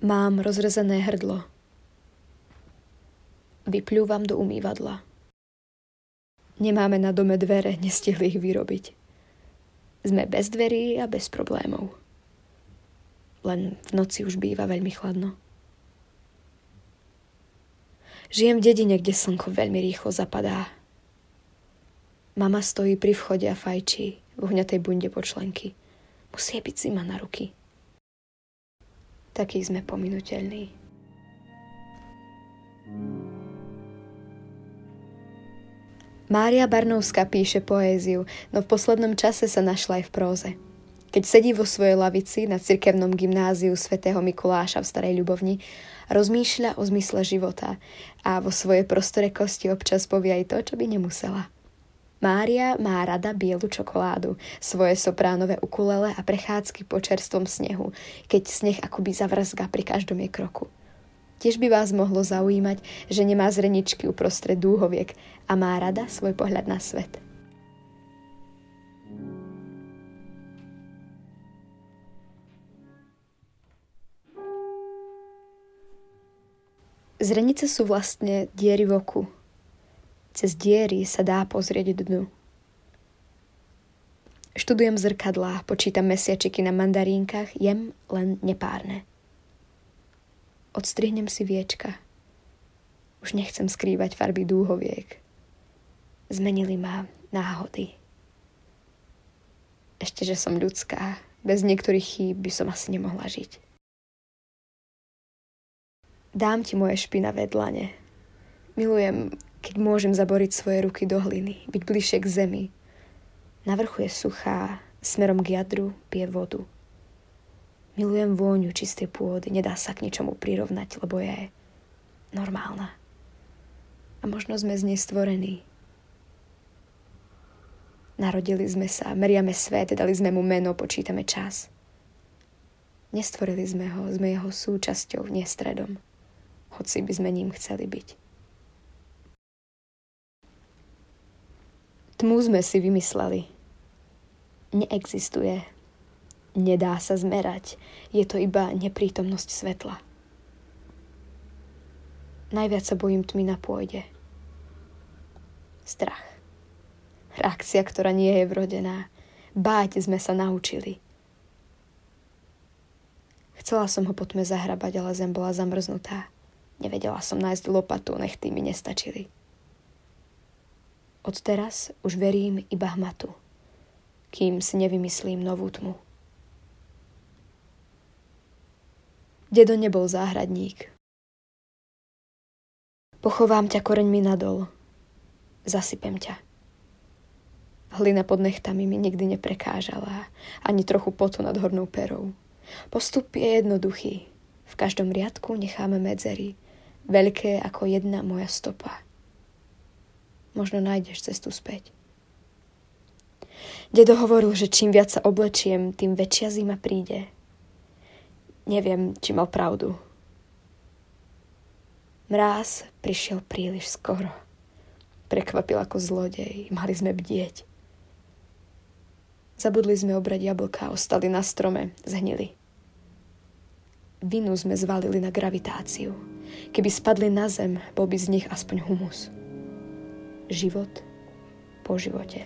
Mám rozrezané hrdlo. Vyplúvam do umývadla. Nemáme na dome dvere, nestihli ich vyrobiť. Sme bez dverí a bez problémov. Len v noci už býva veľmi chladno. Žijem v dedine, kde slnko veľmi rýchlo zapadá. Mama stojí pri vchode a fajčí v uhňatej bunde počlenky. Musí byť zima na ruky taký sme pominuteľní. Mária Barnovská píše poéziu, no v poslednom čase sa našla aj v próze. Keď sedí vo svojej lavici na cirkevnom gymnáziu svätého Mikuláša v Starej Ľubovni, rozmýšľa o zmysle života a vo svojej prostorekosti občas povie aj to, čo by nemusela. Mária má rada bielu čokoládu, svoje sopránové ukulele a prechádzky po čerstvom snehu, keď sneh akoby zavrzga pri každom jej kroku. Tiež by vás mohlo zaujímať, že nemá zreničky uprostred dúhoviek a má rada svoj pohľad na svet. Zrenice sú vlastne diery v oku, cez diery sa dá pozrieť do dnu. Študujem zrkadlá, počítam mesiačiky na mandarínkach, jem len nepárne. Odstrihnem si viečka. Už nechcem skrývať farby dúhoviek. Zmenili ma náhody. Ešte, že som ľudská. Bez niektorých chýb by som asi nemohla žiť. Dám ti moje špinavé dlane. Milujem keď môžem zaboriť svoje ruky do hliny, byť bližšie k zemi. Na vrchu je suchá, smerom k jadru pije vodu. Milujem vôňu čistej pôdy, nedá sa k ničomu prirovnať, lebo je normálna. A možno sme z nej stvorení. Narodili sme sa, meriame svet, dali sme mu meno, počítame čas. Nestvorili sme ho, sme jeho súčasťou, nie stredom. Hoci by sme ním chceli byť. Tmu sme si vymysleli. Neexistuje. Nedá sa zmerať. Je to iba neprítomnosť svetla. Najviac sa bojím tmy na pôjde. Strach. Reakcia, ktorá nie je vrodená. Báť sme sa naučili. Chcela som ho po tme zahrabať, ale zem bola zamrznutá. Nevedela som nájsť lopatu, nechty mi nestačili. Odteraz už verím iba hmatu, kým si nevymyslím novú tmu. Dedo nebol záhradník. Pochovám ťa koreňmi nadol. Zasypem ťa. Hlina pod nechtami mi nikdy neprekážala, ani trochu potu nad hornou perou. Postup je jednoduchý. V každom riadku necháme medzery, veľké ako jedna moja stopa. Možno nájdeš cestu späť. Dedo hovoril, že čím viac sa oblečiem, tým väčšia zima príde. Neviem, či mal pravdu. Mráz prišiel príliš skoro. Prekvapil ako zlodej. Mali sme bdieť. Zabudli sme obrať jablka, ostali na strome, zhnili. Vinu sme zvalili na gravitáciu. Keby spadli na zem, bol by z nich aspoň humus život po živote.